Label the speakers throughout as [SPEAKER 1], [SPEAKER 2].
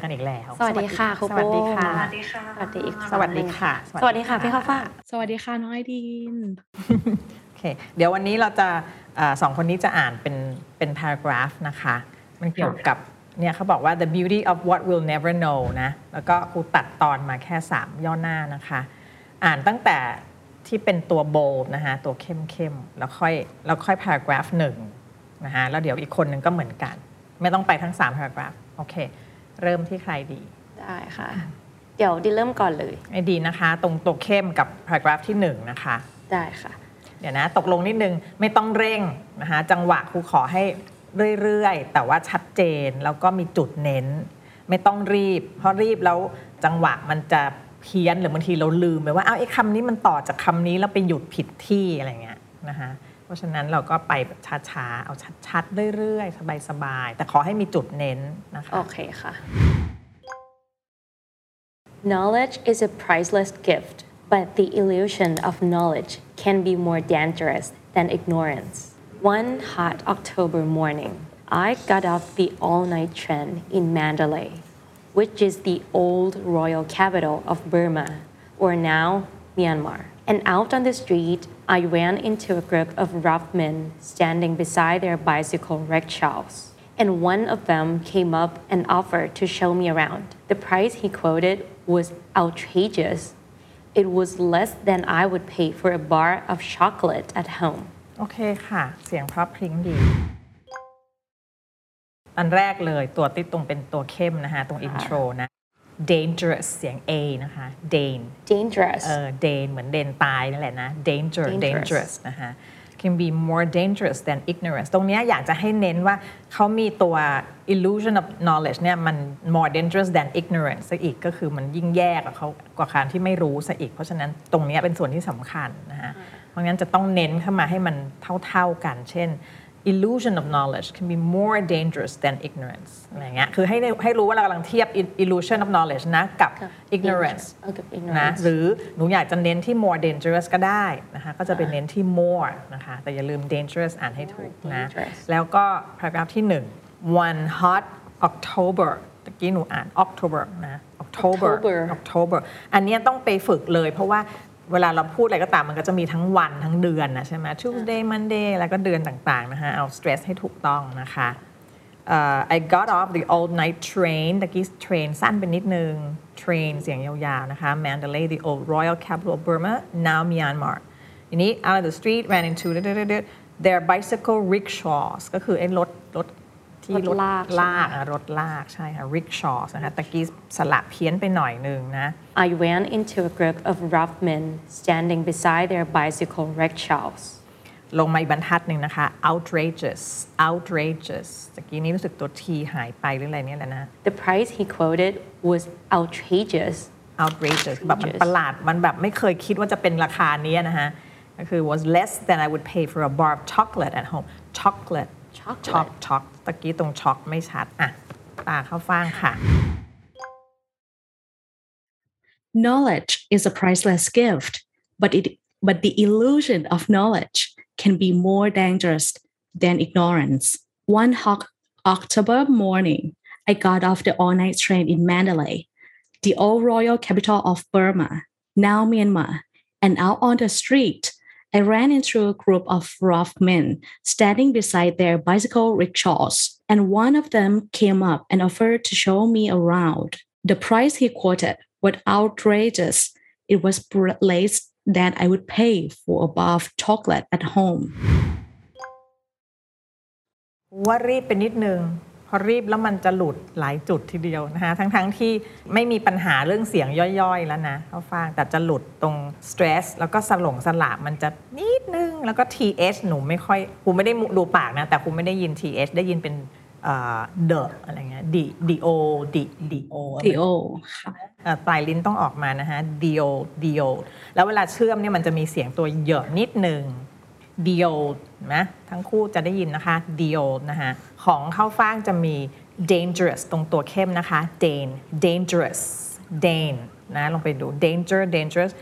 [SPEAKER 1] อกันอีกแล้ว
[SPEAKER 2] สวัสดีค่ะครู
[SPEAKER 1] สวัสดีค่ะ
[SPEAKER 2] ปุ้ม
[SPEAKER 3] สวัสดีค่ะ
[SPEAKER 2] สวัสดีอีก
[SPEAKER 1] สวัสดีค่ะ
[SPEAKER 2] สวัสดีค่ะพี่ข้าวฟ่าง
[SPEAKER 4] สวัสดีค่ะน้องไอดีน
[SPEAKER 1] โอเค เดี๋ยววันนี้เราจะเอ่อสองคนนี้จะอ่านเป็นเป็น paragraph นะคะ มันเกี่ยวกับเนี่ยเขาบอกว่า the beauty of what we'll never know นะ แล้วก็ครูตัดตอนมาแค่ 3 ย่อหน้านะคะ อ่านตั้งแต่ที่เป็นตัว bold นะคะตัวเข้มเข้มๆแล้วค่อยแล้วค่อย paragraph หนึ่งนะคะแล้วเดี๋ยวอีกคนหนึ่งก็เหมือนกัน ไม่ต้องไปทั้ง3 paragraph โอเค เริ่มที่ใครดี
[SPEAKER 2] ได้ค่ะ เดี๋ยวดิเริ่มก่อนเลย
[SPEAKER 1] ไอ้ดีนะคะ ตรงตัวเข้มกับ paragraph ที่ 1 นะคะ
[SPEAKER 2] ได้ค่ะ
[SPEAKER 1] เดี๋ยวนะ ตกลงนิดนึงไม่ต้องเร่งนะคะจังหวะครูขอให้เรื่อยๆ แต่ว่าชัดเจนแล้วก็มีจุดเน้น ไม่ต้องรีบ เพราะรีบแล้วจังหวะมันจะเพี้ยนหรือบางทีเราลืมไปว่าอ้าวไอ้คำนี้มันต่อจากคำนี้แล้วไปหยุดผิดที่อะไรเงี้ยนะคะเพ ราะฉะนั้นเราก็ไปแบบช้าๆ เอาชัดๆ เรื่อยๆ สบายๆ แต่ขอให้มีจุดเน้นนะคะ
[SPEAKER 2] โอเคค่ะ Knowledge is a priceless gift, but the illusion of knowledge can be more dangerous than ignorance. One hot October morning, I got off the all night train in Mandalay, which is the old royal capital of Burma, or now Myanmar. And out on the street, I ran into a group of rough men standing beside their bicycle rickshaws and one of them came up and offered to show me around. The price he quoted was outrageous. It was less than I would pay for a bar of chocolate at home.
[SPEAKER 1] โอเคค่ะ เสียงเพราะพริ้งดี อันแรกเลยตัวติดตรงเป็นตัวเข้มนะคะ ตรง intro นะ dangerous เสียง A นะคะ dan
[SPEAKER 2] Dangerous.
[SPEAKER 1] เออ dan เหมือนเดนตายนั่นแหละนะ danger
[SPEAKER 2] Dangerous
[SPEAKER 1] dangerous นะคะ can be more dangerous than ignorance ตรงเนี้ยอยากจะให้เน้นว่าเขามีตัว illusion of knowledge เนี่ยมัน more dangerous than ignorance ซะอีกก็คือมันยิ่งแย่กว่าเขากว่าการที่ไม่รู้ซะอีก เพราะฉะนั้นตรงเนี้ยเป็นส่วนที่สำคัญนะฮะเพราะงั้นจะต้องเน้นเข้ามาให้มันเท่าๆกัน เช่น illusion of knowledge can be more dangerous than ignorance อะไรเงี้ย คือให้ได้ให้รู้ว่าเรากำลังเทียบ illusion of knowledge นะกับ
[SPEAKER 2] กับ
[SPEAKER 1] ignorance
[SPEAKER 2] เออกับ
[SPEAKER 1] นะ
[SPEAKER 2] ignorance
[SPEAKER 1] หรือหนูอยากจะเน้นที่ more dangerous ก็ได้นะคะ ก็จะเป็นเน้นที่ more นะคะ แต่อย่าลืม dangerous อ่านให้ถูกนะ
[SPEAKER 2] dangerous
[SPEAKER 1] แล้วก็ paragraph ที่ 1 one hot October ตะกี้หนูอ่าน October นะ October
[SPEAKER 2] October
[SPEAKER 1] October อันเนี้ยต้องไปฝึกเลย เพราะว่า เวลาเราพูดอะไรก็ตามมันก็จะมีทั้งวันทั้งเดือนนะใช่ไหม Tuesday Monday แล้วก็เดือนต่างๆนะคะเอา stress ให้ถูกต้องนะคะ Uh, I got off the all night train ตะกี้ train สั้นไปนิดนึง train เสียงยาวๆนะคะ Mandalay the old royal capital of Burma now Myanmar ทีนี้ out of the street ran into their bicycle rickshaws ก็คือไอ้รถรถ ที่
[SPEAKER 2] รถลาก
[SPEAKER 1] ลากอะรถลากใช่ค่ะ rickshaws นะคะตะกี้สลับเพี้ยนไปหน่อยนึงนะ
[SPEAKER 2] I ran into a group of rough men standing beside their bicycle rickshaws.
[SPEAKER 1] ลงมาอีกบรรทัดหนึ่งนะคะ outrageous outrageous ตะกี้นี้รู้สึกตัว T หายไปหรืออะไรเนี่ยแหละนะ
[SPEAKER 2] The price he quoted was outrageous.
[SPEAKER 1] outrageous แบบมัน
[SPEAKER 2] Outrageous
[SPEAKER 1] ประหลาด มันแบบไม่เคยคิดว่าจะเป็นราคานี้นะฮะ ก็คือ was less than I would pay for a bar of chocolate at home chocolate
[SPEAKER 2] Chocolate
[SPEAKER 1] ช็อกช็อกตะกี้ตรงช็อกไม่ชัด อ่ะ ตาเข้าฟ่างค่ะ
[SPEAKER 4] Knowledge is a priceless gift, but it but the illusion of knowledge can be more dangerous than ignorance. One hot October morning, I got off the all-night train in Mandalay, the old royal capital of Burma, now Myanmar, and out on the street, I ran into a group of rough men standing beside their bicycle rickshaws, and one of them came up and offered to show me around. The price he quoted was outrageous. It was less than I would pay for a bar of chocolate at home.
[SPEAKER 1] ว่ารีบไปนิดนึง พอรีบแล้วมันจะหลุดหลายจุดทีเดียวนะคะทั้งๆทที่ไม่มีปัญหาเรื่องเสียงย่อยๆแล้วนะเขาฟังแต่จะหลุดตรง stress แล้วก็สลงสลับมันจะนิดนึง แล้วก็ th หนูไม่ค่อยครูไม่ได้ดูปากนะ แต่ครูไม่ได้ยิน th ได้ยินเป็นเอ่อ the อะไรเงี้ย d d o d d o
[SPEAKER 4] T.O.
[SPEAKER 1] เอ่อปลายลิ้นต้องออกมานะฮะ dio dio แล้วเวลาเชื่อมเนี่ยมันจะมีเสียงตัวเหยอะนิดหนึ่ง dio นะทั้งคู่จะได้ยินนะคะ dio นะคะของเข้าฟ่างจะมี dangerous ตรงตัวเข้มนะคะ dan dangerous dan นะลองไปดู danger dangerous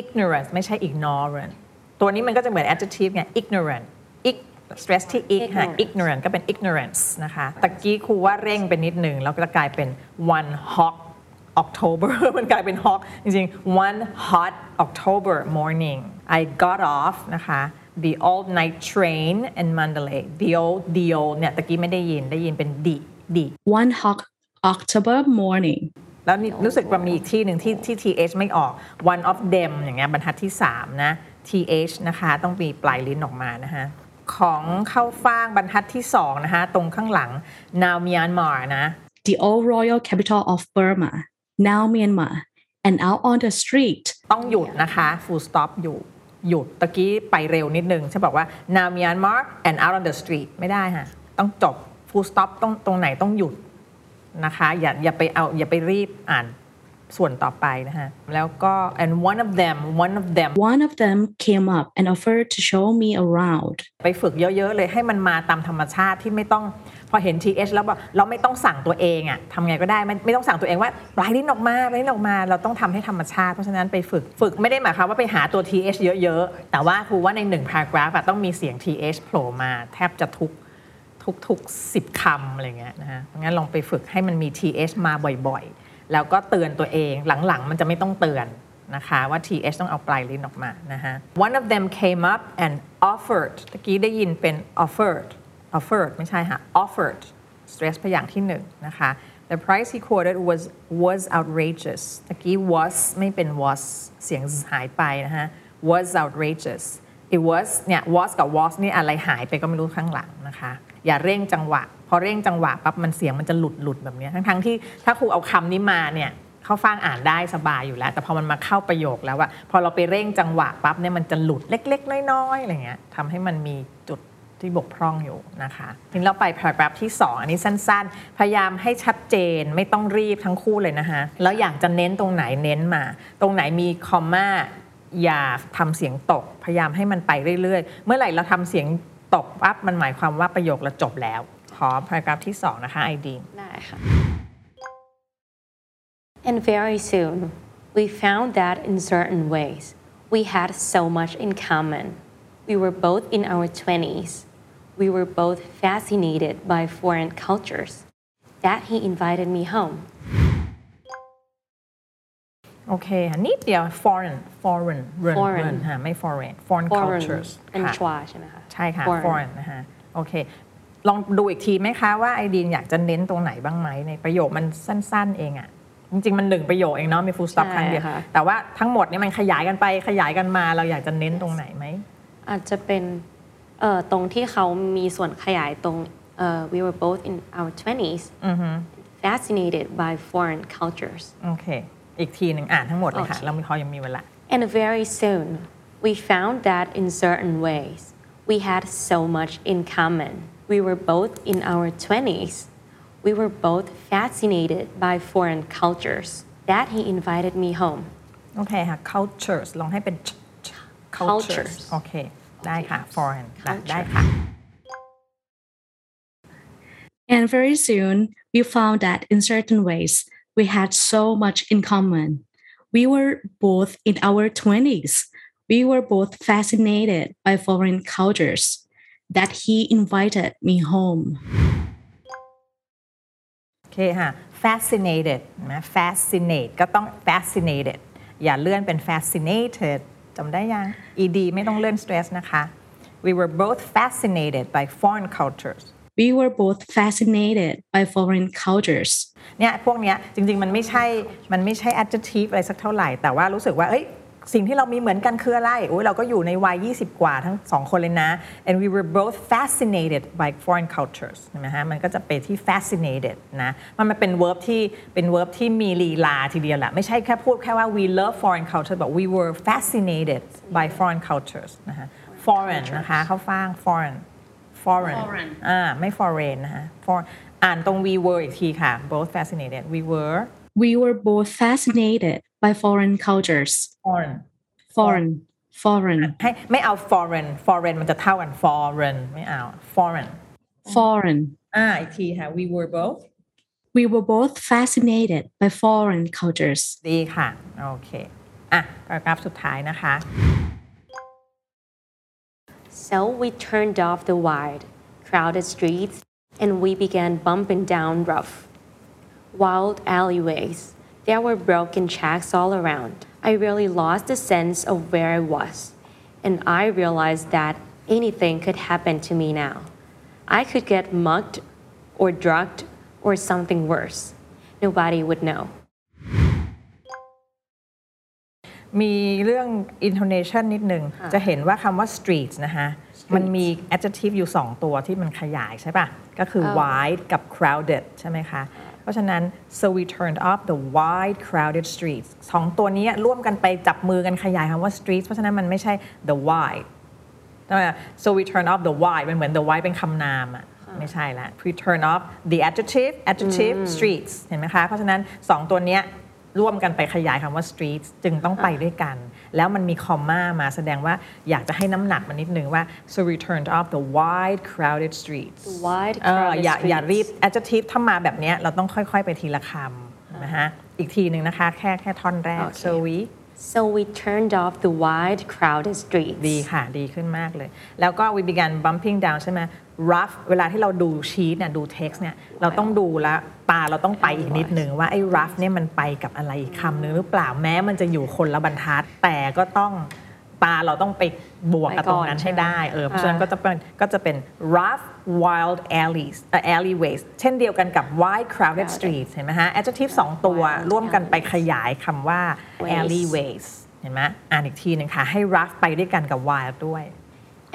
[SPEAKER 1] ignorance ไม่ใช่ ignorant ตัวนี้มันก็จะเหมือน adjective ไง ignorant ig stress ที่ ig ค่ะ
[SPEAKER 2] Ignorance
[SPEAKER 1] ignorant ก็เป็น ignorance นะคะตะกี้ครูว่าเร่งเป็นนิดหนึ่งแล้วก็จะกลายเป็น one hot October มันกลายเป็น hot จริงๆ one hot October morning I got off นะคะ the all night train in Mandalay the old the old เนี่ยตะกี้ไม่ได้ยินได้ยินเป็น d d
[SPEAKER 4] One hot October morning.
[SPEAKER 1] แล้วนี่รู้สึกว่ามีอีกที่หนึ่งที่ที่ th ไม่ออก one of them อย่างเงี้ยบรรทัดที่ 3 นะ th นะคะ ต้องมีปลายลิ้นออกมานะคะของเข้าฟ่างบรรทัดที่ 2 นะคะ ตรงข้างหลัง now Myanmar นะ
[SPEAKER 4] The old royal capital of Burma, now Myanmar, and out on the street.
[SPEAKER 1] ต้องหยุดนะคะ full stop อยู่ หยุดตะกี้ไปเร็วนิดนึงฉันบอกว่า now Myanmar and out on the street ไม่ได้ค่ะ ต้องจบ full stop ต้องตรงไหนต้องหยุดนะคะ อย่าอย่าไปเอาอย่าไปรีบอ่าน ส่วนต่อไปนะคะแล้วก็ and one of them one of them
[SPEAKER 4] One of them came up and offered to show me around.
[SPEAKER 1] ไปฝึกเยอะ ๆ เลยให้มันมาตามธรรมชาติที่ไม่ต้องพอเห็น TH แล้วแบบเราไม่ต้องสั่งตัวเองอะทำไงก็ได้ไม่ไม่ต้องสั่งตัวเองว่าปลายลิ้นออกมาปลายลิ้นออกมา เราต้องทำให้ธรรมชาติ เพราะฉะนั้นไปฝึกฝึกไม่ได้หมายความว่าไปหาตัว TH เยอะ ๆ แต่ว่าครูว่าในหนึ่ง paragraph อะต้องมีเสียง TH โผล่มาแทบจะทุกทุกทุกสิบคำอะไรเงี้ยนะฮะงั้นลองไปฝึกให้มันมี TH มาบ่อยๆ แล้วก็เตือนตัวเองหลังๆ มันจะไม่ต้องเตือนนะคะว่า th ต้องเอาปลายลิ้นออกมานะฮะ one of them came up and offered ตะกี้ได้ยินเป็น offered offered ไม่ใช่ค่ะ offered stress พยางค์ที่หนึ่งนะคะ the price he quoted was was outrageous ตะกี้ was ไม่เป็น was เสียงหายไปนะฮะ was outrageous it was เนี่ย was กับ was นี่อะไรหายไปก็ไม่รู้ข้างหลังนะคะ อย่าเร่งจังหวะ พอเร่งจังหวะปั๊บมันเสียงมันจะหลุดหลุดแบบนี้ทั้งทั้งที่ถ้าครูเอาคำนี้มาเนี่ยเข้าฟังอ่านได้สบายอยู่แล้ว แต่พอมันมาเข้าประโยคแล้วอะพอเราไปเร่งจังหวะปั๊บเนี่ยมันจะหลุดเล็ก ๆ น้อยๆอะไรเงี้ยทำให้มันมีจุดที่บกพร่องอยู่นะคะทีนี้เราไป paragraph ที่ 2 อันนี้สั้นๆ พยายามให้ชัดเจนไม่ต้องรีบทั้งคู่เลยนะคะแล้วอยากจะเน้นตรงไหนเน้นมา ตรงไหนมีคอมมาอย่าทำเสียงตก พยายามให้มันไปเรื่อยๆ เมื่อไหร่เราทำเสียงตกปั๊บมันหมายความว่าประโยคเราจบแล้ว ขอ paragraph ที่ 2 นะคะไอดี
[SPEAKER 2] ได้ค่ะ And very soon, we found that in certain ways, we had so much in common. We were both in our 20s. We were both fascinated by foreign cultures. That he invited me home.
[SPEAKER 1] โอเคค่ะนิดเดียว foreign foreign run
[SPEAKER 2] Foreign
[SPEAKER 1] run ค่ะไม่ foreign foreign
[SPEAKER 2] Foreign
[SPEAKER 1] cultures
[SPEAKER 2] เป็น
[SPEAKER 1] ค่ะ
[SPEAKER 2] ชวาใช่ไหมคะ
[SPEAKER 1] ใช่ค่ะ
[SPEAKER 2] Foreign
[SPEAKER 1] foreign นะคะโอเค ลองดูอีกทีไหมคะว่าไอดีนอยากจะเน้นตรงไหนบ้างไหมในประโยคมันสั้น ๆ เองอะจริงๆ มันหนึ่งประโยคเองเนาะมี full stop
[SPEAKER 2] ใช่
[SPEAKER 1] ครั้งเดียว
[SPEAKER 2] ค่ะ
[SPEAKER 1] แต่ว่าทั้งหมดเนี่ยมันขยายกันไปขยายกันมาเราอยากจะเน้นตรงไหนไหม
[SPEAKER 2] อาจจะเป็นเอ่อตรงที่เขามีส่วนขยายตรงเอ่อ we were both in our 20s fascinated by foreign cultures
[SPEAKER 1] โอเค อีกทีหนึ่งอ่านทั้งหมดเลยค่ะ
[SPEAKER 2] โอเค
[SPEAKER 1] เรามีพอยังมีเวลา
[SPEAKER 2] And very soon, we found that in certain ways, we had so much in common. We were both in our 20s. We were both fascinated by foreign cultures. That he invited me home.
[SPEAKER 1] โอเคค่ะ cultures ลองให้เป็น ch- ch- cultures
[SPEAKER 2] Cultures
[SPEAKER 1] โอเค ได้ค่ะ foreign ค่ะ
[SPEAKER 2] Culture
[SPEAKER 1] ได้ค่ะ
[SPEAKER 4] And very soon, we found that in certain ways, we had so much in common. We were both in our 20s. We were both fascinated by foreign cultures. That he invited me home.
[SPEAKER 1] โอเคค่ะ fascinated นะ fascinate ก็ต้อง fascinated อย่าเลื่อนเป็น fascinated จำได้ยัง ed ไม่ต้องเลื่อน stress นะคะ we were both fascinated by foreign cultures
[SPEAKER 4] We were both fascinated by foreign cultures.
[SPEAKER 1] เนี่ยพวกเนี้ยจริง ๆ มันไม่ใช่ มันไม่ใช่ adjective อะไรสักเท่าไหร่ แต่ว่ารู้สึกว่าเอ้ย สิ่งที่เรามีเหมือนกันคืออะไรโอ้ยเราก็อยู่ในวัย 20 กว่าทั้งสองคนเลยนะ and we were both fascinated by foreign cultures ใช่ไหมฮะมันก็จะไปที่ fascinated นะมันมันเป็น verb ที่เป็น verb ที่มีลีลาทีเดียวแหละไม่ใช่แค่พูดแค่ว่า we love foreign culture บอก we were fascinated by foreign cultures นะฮะ foreign นะคะเข้าฟัง foreign foreign อ่าไม่ foreign นะคะ for อ่านตรง we were อีกทีค่ะ both fascinated we were
[SPEAKER 4] We were both fascinated by foreign cultures.
[SPEAKER 1] foreign
[SPEAKER 4] Foreign, foreign,
[SPEAKER 1] ให้ไม่เอา foreign foreign มันจะเท่ากัน foreign ไม่เอา foreign
[SPEAKER 4] foreign.
[SPEAKER 1] อ่าอีกทีค่ะ we were both
[SPEAKER 4] We were both fascinated by foreign cultures.
[SPEAKER 1] ดีค่ะ โอเค อ่ะ paragraph สุดท้ายนะคะ
[SPEAKER 2] So we turned off the wide, crowded streets and we began bumping down rough, wild alleyways. There were broken shacks all around. I really lost the sense of where I was, and I realized that anything could happen to me now. I could get mugged or drugged or something worse. Nobody would know.
[SPEAKER 1] มีเรื่อง intonation นิดนึง จะเห็นว่าคำว่า streets นะคะมันมี adjective อยู่ 2 ตัวที่มันขยายใช่ปะก็คือ wide กับ crowded ใช่ไหมคะ เพ ราะฉะนั้น so we turned off the wide crowded streets สองตัวนี้ร่วมกันไปจับมือกันขยายคำว่า streets เพราะฉะนั้นมันไม่ใช่ the wide ใช่ไหม so we turn off the wide มันเหมือน the wide เป็นคำนามอะไม่ใช่ละ we turn off the adjective adjective streets เห็นไหมคะ เพราะฉะนั้น2ตัวเนี้ยร่วมกันไปขยายคำว่า streets จึงต้องไปด้วยกัน แล้วมันมีคอมมามาแสดงว่าอยากจะให้น้ำหนักมันนิดนึงว่า so we turned off the wide crowded streets
[SPEAKER 2] Wide
[SPEAKER 1] เออ
[SPEAKER 2] crowded
[SPEAKER 1] อย่าอย่า
[SPEAKER 2] streets
[SPEAKER 1] รีบ adjective ถ้ามาแบบเนี้ยเราต้องค่อยๆ ไปทีละคำนะฮะอีกทีหนึ่งนะคะ แค่แค่ท่อนแรก
[SPEAKER 2] โอเค
[SPEAKER 1] so we
[SPEAKER 2] So we turned off the wide, crowded streets.
[SPEAKER 1] ดีค่ะ ดีขึ้นมากเลย แล้วก็ we began bumping down ใช่ไหม rough เวลาที่เราดูชีตเนี่ยดู text เนี่ยเราต้องดูแล้วตาเราต้องไปอีกนิดนึงว่าไอ้ rough เนี่ยมันไปกับอะไรคำนึงหรือเปล่าแม้มันจะอยู่คนละบรรทัดแต่ก็ต้อง ตาเราต้องไปบวกกับตรงนั้นให้ได้เออเพราะฉะนั้นก็จะเป็นก็จะเป็น rough wild alleys เอ่อ alleyways เช่นเดียวกันกับ wide crowded streets เห็นไหมฮะ adjective สองตัว
[SPEAKER 2] Wild
[SPEAKER 1] ร่วมกันไปขยายคำว่า
[SPEAKER 2] Ways
[SPEAKER 1] alleyways เห็นไหมอ่านอีกทีหนึ่งค่ะ ให้ rough ไปด้วยกันกับ wild ด้วย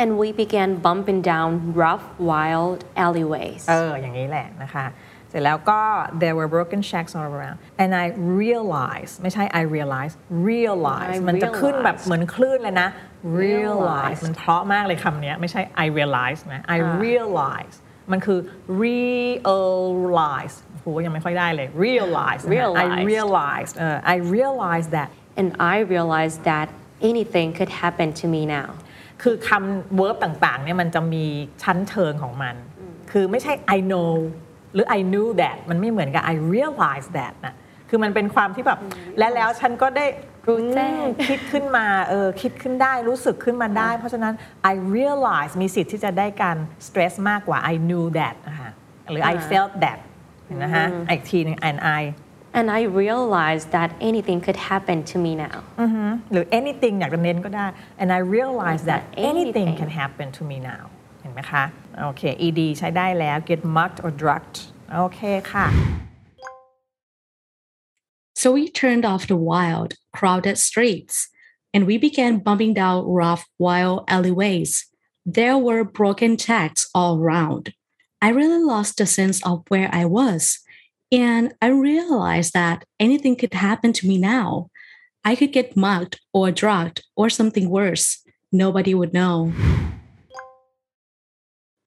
[SPEAKER 2] And we began bumping down rough, wild alleyways.
[SPEAKER 1] เออ อย่างนี้แหละนะคะเสร็จแล้วก็ there were broken shacks all around and I realized ไม่ใช่ I realized realize
[SPEAKER 2] I
[SPEAKER 1] มันจะขึ้นแบบ
[SPEAKER 2] realized
[SPEAKER 1] เหมือนคลื่นเลยนะ realize
[SPEAKER 2] realized
[SPEAKER 1] มันเพราะมากเลยคำเนี้ยไม่ใช่ I realize นะ I realize มันคือ realize โหยังไม่ค่อยได้เลย realize นะคะ I
[SPEAKER 2] Realized
[SPEAKER 1] realized เออ I realized that
[SPEAKER 2] And I realized that anything could happen to me now.
[SPEAKER 1] คือคำ verb ต่างๆเนี่ยมันจะมีชั้นเชิงของมัน คือไม่ใช่ I know หรือ I knew that มันไม่เหมือนกับ I realized that นะคือมันเป็นความที่แบบ และแล้วฉันก็ได้
[SPEAKER 2] รู้แจ้ง
[SPEAKER 1] อืมคิดขึ้นมาเออคิดขึ้นได้รู้สึกขึ้นมาได้ เพราะฉะนั้น I realize มีสิทธิ์ที่จะได้การ stress มากกว่า I knew that นะคะหรือ I felt that เห็นนะคะอีกทีหนึง and I
[SPEAKER 2] And I realized that anything could happen to me now.
[SPEAKER 1] หรือ anything อยากจะเน้นก็ได้ and I realize that anything
[SPEAKER 2] Anything
[SPEAKER 1] can happen to me now เห็นไหมคะ โอเค ed ใช้ได้แล้ว get mugged or drugged โอเคค่ะ
[SPEAKER 4] So we turned off the wild, crowded streets, and we began bumping down rough, wild alleyways. There were broken shacks all around. I really lost the sense of where I was, and I realized that anything could happen to me now. I could get mugged or drugged or something worse. Nobody would know.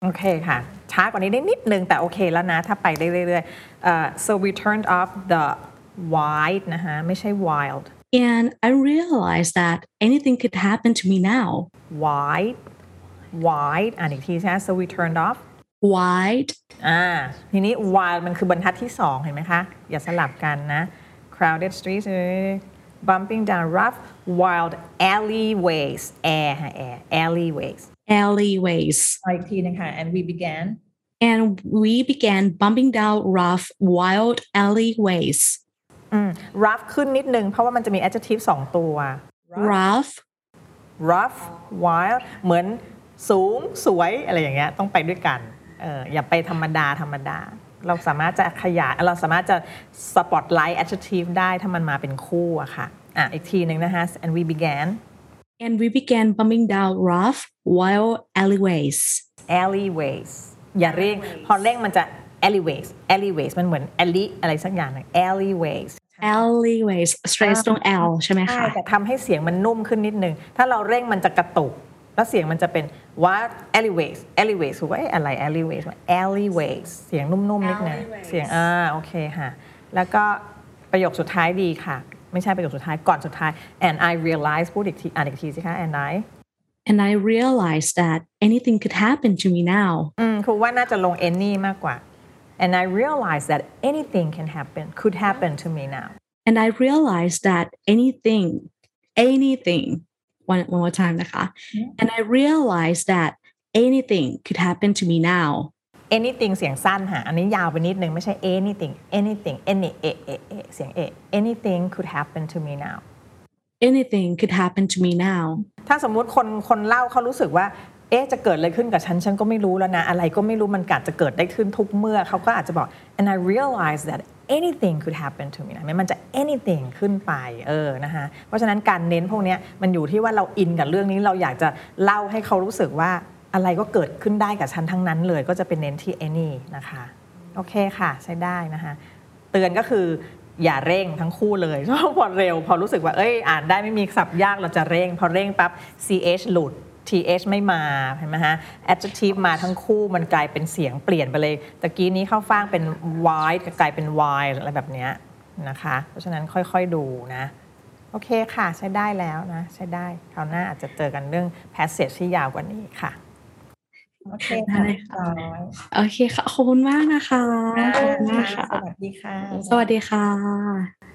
[SPEAKER 1] โอเคค่ะ ช้ากว่านี้ได้นิดนึง แต่โอเคแล้วนะ ถ้าไปได้เรื่อยๆเอ่อ so we turned off the wide นะคะไม่ใช่ wild
[SPEAKER 4] And I realized that anything could happen to me now.
[SPEAKER 1] wide wide อ่านอีกทีใช่ไหม so we turned off
[SPEAKER 4] Wide,
[SPEAKER 1] อ่าทีนี้ wild มันคือบรรทัดที่สองเห็นไหมคะ อย่าสลับกันนะ crowded streets เอ้ย bumping down rough wild alleyways air ฮะ air alleyways
[SPEAKER 4] alleyways.
[SPEAKER 1] เอาอีกทีนึงค่ะ and we began
[SPEAKER 4] and we began bumping down rough, wild alleyways.
[SPEAKER 1] อืม rough ขึ้นนิดนึงเพราะว่ามันจะมี adjective สองตัว
[SPEAKER 4] Rough,
[SPEAKER 1] rough wild เหมือนสูงสวยอะไรอย่างเงี้ยต้องไปด้วยกันเอออย่าไปธรรมดาธรรมดา เราสามารถจะขยายเราสามารถจะ spotlight adjective ได้ถ้ามันมาเป็นคู่อะค่ะอะ อีกทีหนึ่งนะคะ and we began
[SPEAKER 4] and we began bumping down rough, wild alleyways.
[SPEAKER 1] alleyways อย่าเร่งพอเร่งมันจะ alleyways alleyways มันเหมือน alley อะไรสักอย่างหนึง alleyways
[SPEAKER 4] Alleyways, stress ตรง L ใช่ไหม
[SPEAKER 1] ใช่
[SPEAKER 4] คะ
[SPEAKER 1] แต่ทำให้เสียงมันนุ่มขึ้นนิดนึง ถ้าเราเร่งมันจะกระตุก แล้วเสียงมันจะเป็น what alleyways alleyways คือว่าเอ๊ะอะไร alleyways alleyways เสียงนุ่มๆนิดนึงเสียงอ่าโอเคค่ะ แล้วก็ประโยคสุดท้ายดีค่ะ ไม่ใช่ประโยคสุดท้ายก่อนสุดท้าย and I realize พูดอีกทีอ่านอีกทีสิคะ and I
[SPEAKER 4] And I realized that anything could happen to me now.
[SPEAKER 1] อืมครูว่าน่าจะลง any มากกว่า and I realize that anything can happen could happen to me now
[SPEAKER 4] And I realized that anything, anything one one more time นะคะ
[SPEAKER 1] Mm.
[SPEAKER 4] and I realized that anything could happen to me now
[SPEAKER 1] Anything เสียงสั้นค่ะอันนี้ยาวไปนิดนึงไม่ใช่ anything anything any เอะเอะเอะเสียงเอะ anything could happen to me now
[SPEAKER 4] anything could happen to me now
[SPEAKER 1] ถ้าสมมุติคนคนเล่าเขารู้สึกว่า เอ๊ะจะเกิดอะไรขึ้นกับฉัน ฉันก็ไม่รู้แล้วนะ อะไรก็ไม่รู้มันกัดจะเกิดได้ขึ้นทุกเมื่อเขาก็อาจจะบอก and I realized that anything could happen to me นะมันจะ anything ขึ้นไปเออนะคะเพราะฉะนั้นการเน้นพวกเนี้ยมันอยู่ที่ว่าเราอินกับเรื่องนี้เราอยากจะเล่าให้เขารู้สึกว่า อะไรก็เกิดขึ้นได้กับฉันทั้งนั้นเลยก็จะเป็นเน้นที่ any นะคะโอเคค่ะ ใช้ได้นะคะ เตือนก็คืออย่าเร่งทั้งคู่เลยเพราะพอเร็ว พอรู้สึกว่าเอ้ยอ่านได้ไม่มีศัพท์ยากเราจะเร่ง พอเร่งปั๊บ ch หลุด th ไม่มาเห็นไหมฮะ adjective มาทั้งคู่มันกลายเป็นเสียงเปลี่ยนไปเลยตะกี้นี้เข้าฟางเป็น wide กลายเป็น wide อะไรแบบเนี้ยนะคะ เพราะฉะนั้นค่อยๆดูนะโอเคค่ะ ใช้ได้แล้วนะ ใช้ได้คราวหน้าอาจจะเจอกันเรื่อง passage ที่ยาวกว่านี้ค่ะ โอเคค่ะ
[SPEAKER 4] ได้ค่ะ
[SPEAKER 1] เรียบร้อย
[SPEAKER 4] โอเคค่ะ ขอบคุณมากนะคะ ขอบคุณมากค่ะ
[SPEAKER 1] สวัสดีค่ะ
[SPEAKER 4] สวัสดีค่ะ